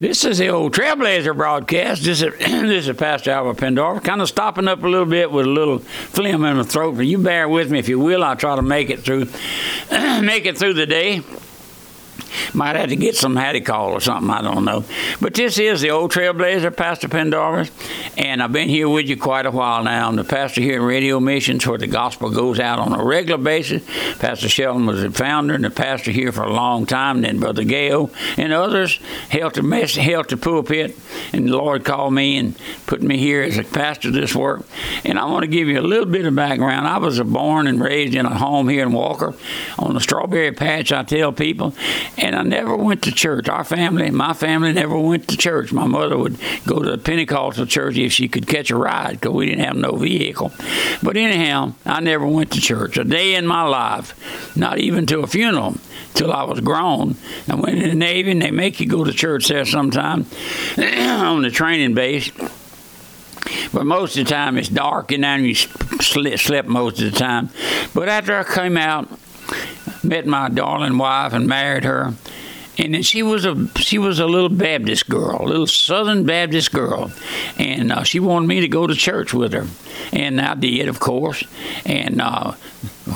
This is the old Trailblazer broadcast. This is, this is Pastor Albert Pendarvis, kind of stopping up a little bit with a little phlegm in the throat. But you bear with me if you will. I'll try to make it through, make it through the day. Might have to get some hattie call or something, I don't know. But this is the old trailblazer, Pastor Pendarvis, and I've been here with you quite a while now. I'm the pastor here at Radio Missions where the gospel goes out on a regular basis. Pastor Shelton was the founder and the pastor here for a long time, then Brother Gale and others helped the, mess, held the pulpit, and the Lord called me and put me here as a pastor of this work. And I want to give you a little bit of background. I was born and raised in a home here in Walker on the strawberry patch, I tell people, and I never went to church. Our family, my family, never went to church. My mother would go to the Pentecostal church if she could catch a ride because we didn't have no vehicle. But anyhow, I never went to church a day in my life, not even to a funeral till I was grown. I went in the Navy, and they make you go to church there sometime on the training base. But most of the time it's dark, and then you slept most of the time. But after I came out, met my darling wife and married her. And then she was a she was a little Baptist girl, a little Southern Baptist girl, and uh, she wanted me to go to church with her, and I did, of course. And uh,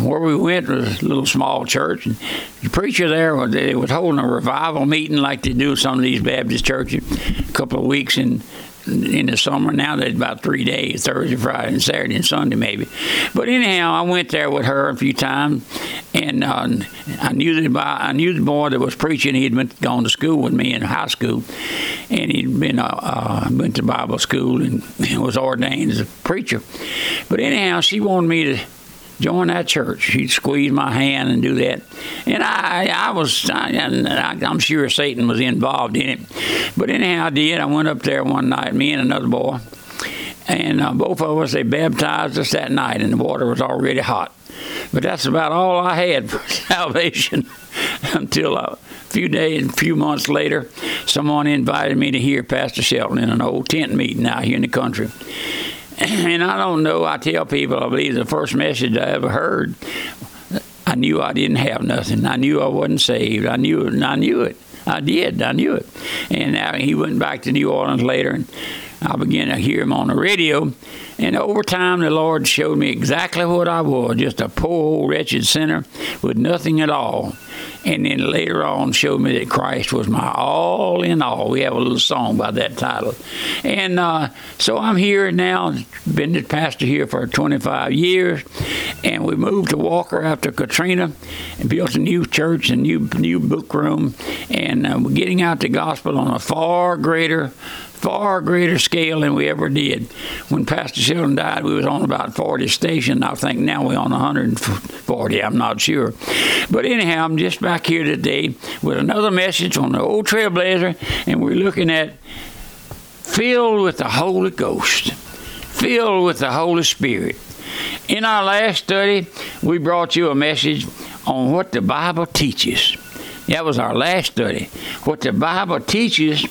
where we went was a little small church. And the preacher there they was holding a revival meeting like they do some of these Baptist churches, a couple of weeks in in the summer. Now there's about three days Thursday, Friday, and Saturday, and Sunday, maybe. But anyhow, I went there with her a few times, and uh, I knew the boy, I knew the boy that was preaching. He'd been gone to school with me in high school, and he'd been uh, uh, went to Bible school and was ordained as a preacher. But anyhow, she wanted me to join that church. He'd squeeze my hand and do that. And I, I was, I, am sure Satan was involved in it. But anyhow, I did. I went up there one night, me and another boy. And uh, both of us, they baptized us that night, and the water was already hot. But that's about all I had for salvation until a few days, a few months later, someone invited me to hear Pastor Shelton in an old tent meeting out here in the country. And I don't know, I tell people, I believe the first message I ever heard, I knew I didn't have nothing. I knew I wasn't saved. I knew it, and I knew it. I did. I knew it. And now he went back to New Orleans later, and I began to hear him on the radio. And over time, the Lord showed me exactly what I was just a poor, wretched sinner with nothing at all. And then later on, showed me that Christ was my all in all. We have a little song by that title. And uh, so I'm here now, been the pastor here for 25 years. And we moved to Walker after Katrina and built a new church and new, new book room. And uh, we're getting out the gospel on a far greater far greater scale than we ever did. When Pastor Shelton died, we was on about 40 stations. I think now we're on 140. I'm not sure. But anyhow, I'm just back here today with another message on the old Trailblazer, and we're looking at filled with the Holy Ghost, filled with the Holy Spirit. In our last study, we brought you a message on what the Bible teaches. That was our last study. What the Bible teaches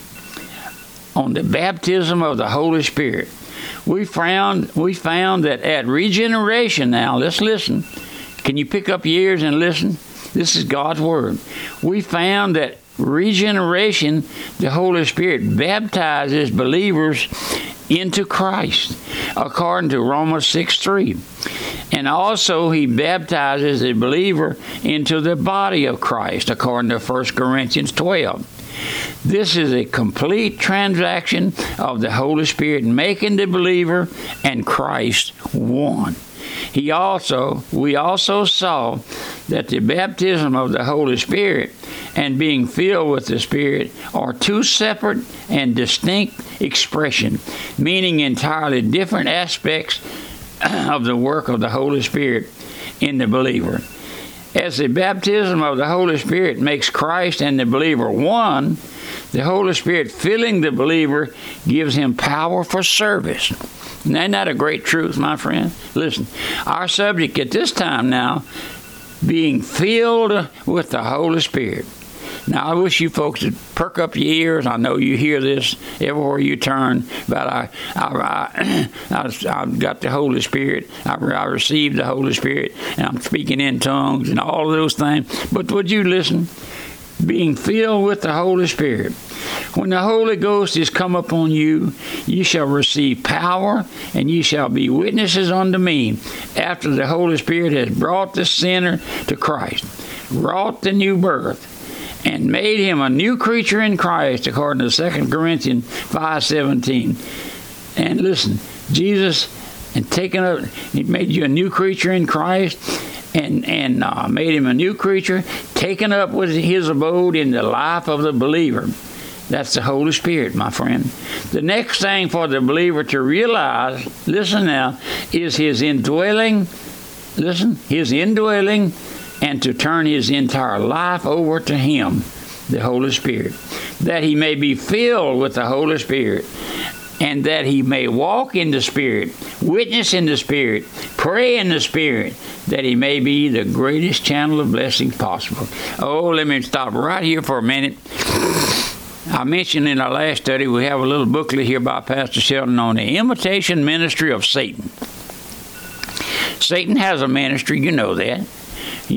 on the baptism of the Holy Spirit. We found we found that at regeneration now, let's listen. Can you pick up your ears and listen? This is God's word. We found that regeneration, the Holy Spirit baptizes believers into Christ, according to Romans 6 3. And also, he baptizes the believer into the body of Christ, according to 1 Corinthians 12. This is a complete transaction of the Holy Spirit making the believer and Christ one. He also, we also saw that the baptism of the Holy Spirit and being filled with the Spirit are two separate and distinct expressions, meaning entirely different aspects of the work of the Holy Spirit in the believer. As the baptism of the Holy Spirit makes Christ and the believer one, the Holy Spirit filling the believer gives him power for service. Isn't that a great truth, my friend? Listen, our subject at this time now, being filled with the Holy Spirit. Now, I wish you folks would perk up your ears. I know you hear this everywhere you turn, but I, I, I, have got the Holy Spirit. I, I received the Holy Spirit, and I'm speaking in tongues and all of those things. But would you listen? being filled with the Holy Spirit. When the Holy Ghost is come upon you, you shall receive power, and you shall be witnesses unto me after the Holy Spirit has brought the sinner to Christ, wrought the new birth, and made him a new creature in Christ, according to 2 Corinthians 5.17. And listen, Jesus and taken up, he made you a new creature in Christ, and and uh, made him a new creature, taken up with his abode in the life of the believer. That's the Holy Spirit, my friend. The next thing for the believer to realize, listen now, is his indwelling, listen, his indwelling, and to turn his entire life over to him, the Holy Spirit, that he may be filled with the Holy Spirit and that he may walk in the Spirit, witness in the Spirit, pray in the Spirit, that he may be the greatest channel of blessing possible. Oh, let me stop right here for a minute. I mentioned in our last study we have a little booklet here by Pastor Shelton on the imitation ministry of Satan. Satan has a ministry, you know that.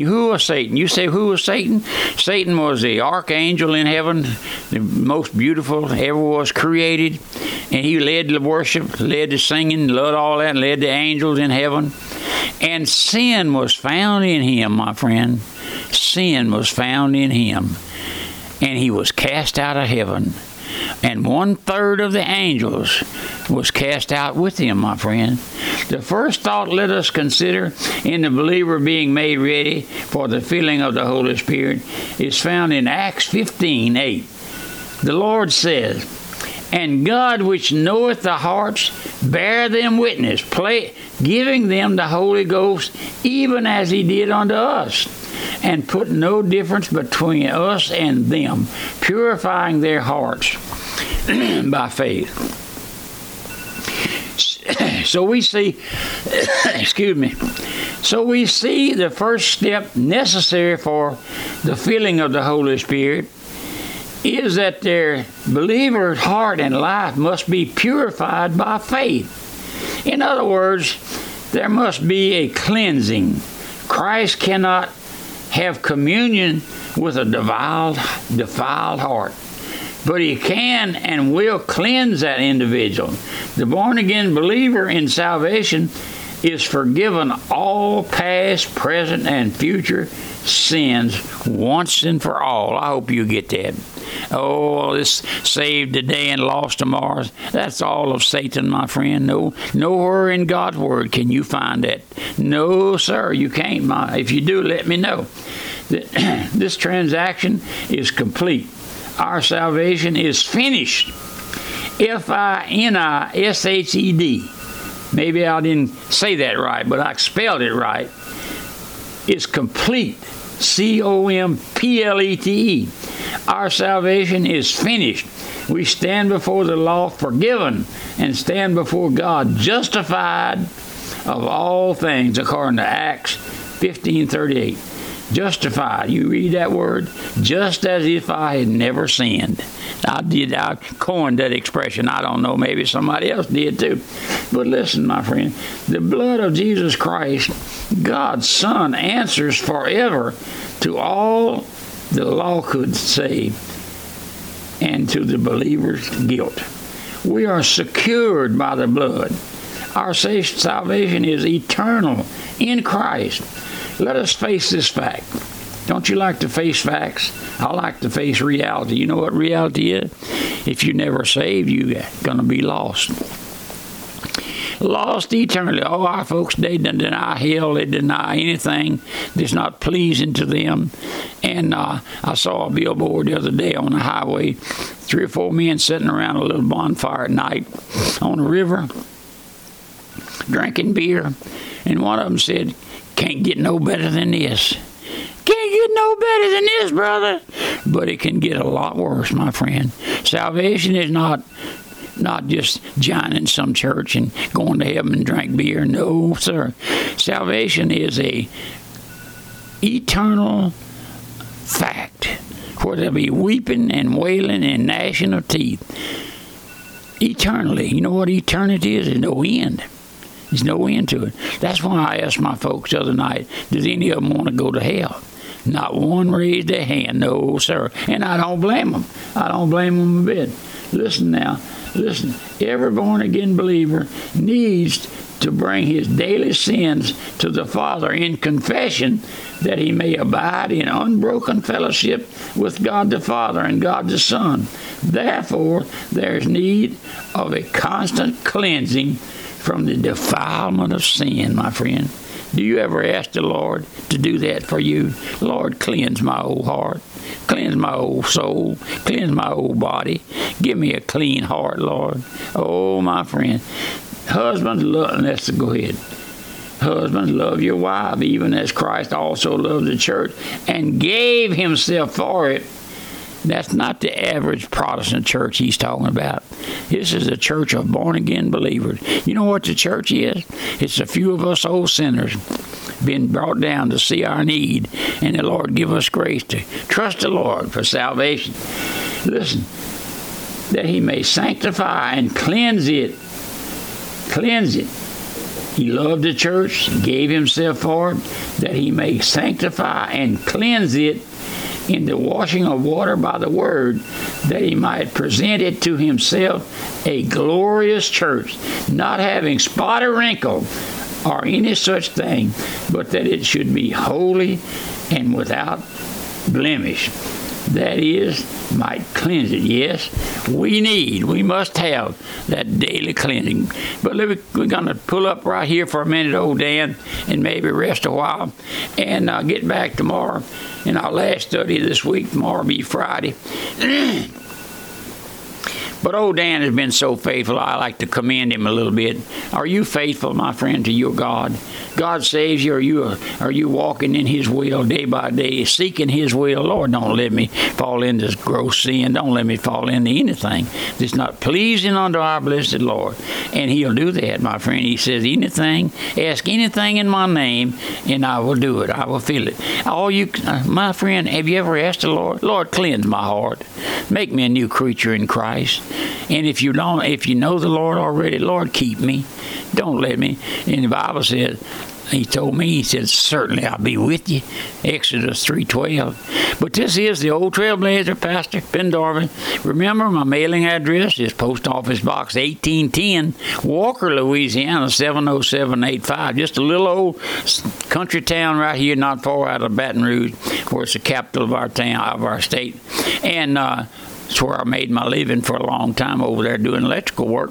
Who was Satan? You say, who was Satan? Satan was the archangel in heaven, the most beautiful ever was created. And he led the worship, led the singing, led all that, led the angels in heaven. And sin was found in him, my friend. Sin was found in him. And he was cast out of heaven and one third of the angels was cast out with him, my friend. The first thought let us consider in the believer being made ready for the filling of the Holy Spirit is found in Acts 15 8. The Lord says, and God which knoweth the hearts bear them witness, play, giving them the Holy Ghost, even as he did unto us and put no difference between us and them, purifying their hearts by faith. So we see, excuse me, so we see the first step necessary for the filling of the Holy Spirit is that their believer's heart and life must be purified by faith. In other words, there must be a cleansing. Christ cannot have communion with a defiled, defiled heart. But he can and will cleanse that individual. The born again believer in salvation is forgiven all past, present, and future sins once and for all. I hope you get that. Oh, this saved today and lost tomorrow. That's all of Satan, my friend. No, nowhere in God's word can you find that. No, sir, you can't. My, if you do, let me know. This transaction is complete. Our salvation is finished. F I N I S H E D. Maybe I didn't say that right, but I spelled it right. It's complete. C O M P L E T E. Our salvation is finished. We stand before the law forgiven and stand before God justified of all things according to Acts 15:38. Justified. You read that word just as if I had never sinned. I did I coined that expression. I don't know, maybe somebody else did too. But listen, my friend, the blood of Jesus Christ, God's Son, answers forever to all the law could save and to the believer's guilt. We are secured by the blood. Our salvation is eternal in Christ. Let us face this fact. Don't you like to face facts? I like to face reality. You know what reality is? If you never saved, you're going to be lost lost eternally. Oh, our folks, they deny hell, they deny anything that's not pleasing to them. And uh, I saw a billboard the other day on the highway, three or four men sitting around a little bonfire at night on the river, drinking beer. And one of them said, Can't get no better than this. Can't get no better than this, brother. But it can get a lot worse, my friend. Salvation is not not just joining some church and going to heaven and drink beer. No, sir. Salvation is a eternal fact where there'll be weeping and wailing and gnashing of teeth. Eternally. You know what eternity is? There's no end. There's no end to it. That's why I asked my folks the other night, does any of them want to go to hell? Not one raised a hand, no, sir. And I don't blame them. I don't blame them a bit. Listen now, listen. Every born again believer needs to bring his daily sins to the Father in confession that he may abide in unbroken fellowship with God the Father and God the Son. Therefore, there's need of a constant cleansing from the defilement of sin, my friend. Do you ever ask the Lord to do that for you? Lord, cleanse my old heart, cleanse my old soul, cleanse my old body. Give me a clean heart, Lord. Oh, my friend. Husbands, love, let's go ahead. Husbands, love your wife, even as Christ also loved the church and gave himself for it. That's not the average Protestant church he's talking about. This is a church of born again believers. You know what the church is? It's a few of us old sinners being brought down to see our need, and the Lord give us grace to trust the Lord for salvation. Listen, that he may sanctify and cleanse it cleanse it. He loved the church, gave himself for it, that he may sanctify and cleanse it in the washing of water by the word, that he might present it to himself a glorious church, not having spot or wrinkle or any such thing, but that it should be holy and without blemish that is, might cleanse it. Yes, we need, we must have that daily cleansing. But we're going to pull up right here for a minute, old Dan, and maybe rest a while, and uh, get back tomorrow in our last study this week. Tomorrow be Friday. But old Dan has been so faithful, I like to commend him a little bit. Are you faithful, my friend, to your God? God saves you. Are you are you walking in His will day by day, seeking His will? Lord, don't let me fall into gross sin. Don't let me fall into anything that's not pleasing unto our blessed Lord. And He'll do that, my friend. He says, anything, ask anything in my name, and I will do it. I will feel it. All you, uh, my friend, have you ever asked the Lord, Lord, cleanse my heart, make me a new creature in Christ? And if you don't, if you know the Lord already, Lord, keep me. Don't let me. And the Bible says, he told me, he said, certainly I'll be with you. Exodus 3.12. But this is the old trailblazer, Pastor Pendarvis. Remember, my mailing address is Post Office Box 1810, Walker, Louisiana, 70785. Just a little old country town right here, not far out of Baton Rouge, where it's the capital of our town, of our state. And uh, it's where I made my living for a long time over there doing electrical work.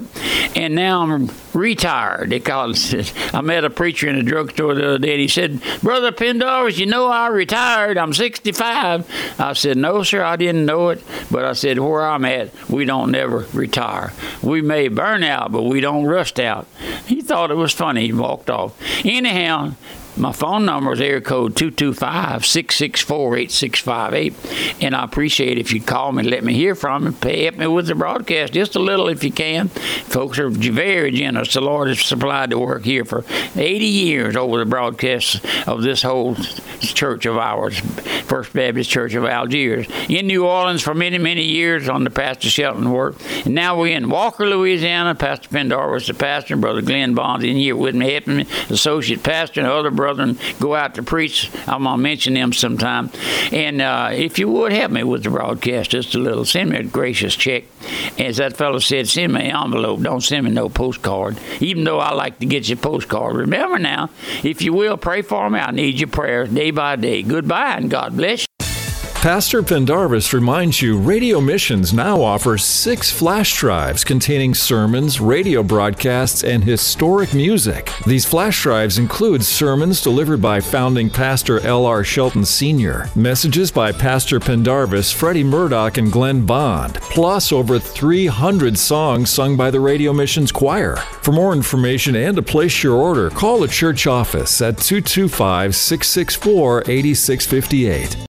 And now I'm retired. Call I met a preacher in a drugstore the other day. And he said, Brother Pendarvis, you know I retired. I'm 65. I said, No, sir, I didn't know it. But I said, Where I'm at, we don't never retire. We may burn out, but we don't rust out. He thought it was funny. He walked off. Anyhow, my phone number is air code 225 664 8658. And I appreciate if you'd call me, let me hear from you, help me with the broadcast just a little if you can. Folks are very generous. The Lord has supplied the work here for 80 years over the broadcast of this whole church of ours, First Baptist Church of Algiers. In New Orleans for many, many years on the Pastor Shelton work. And now we're in Walker, Louisiana. Pastor Pendarvis the pastor, and Brother Glenn Bond in here with me, helping me, associate pastor, and other brethren go out to preach. I'm going to mention them sometime. And uh, if you would help me with the broadcast just a little, send me a gracious check. As that fellow said, send me an envelope. Don't send me no postcard, even though I like to get your postcard. Remember now, if you will, pray for me. I need your prayers day by day. Goodbye and God bless you. Pastor Pendarvis reminds you Radio Missions now offers six flash drives containing sermons, radio broadcasts, and historic music. These flash drives include sermons delivered by founding pastor L.R. Shelton Sr., messages by Pastor Pendarvis, Freddie Murdoch, and Glenn Bond, plus over 300 songs sung by the Radio Missions Choir. For more information and to place your order, call the church office at 225 664 8658.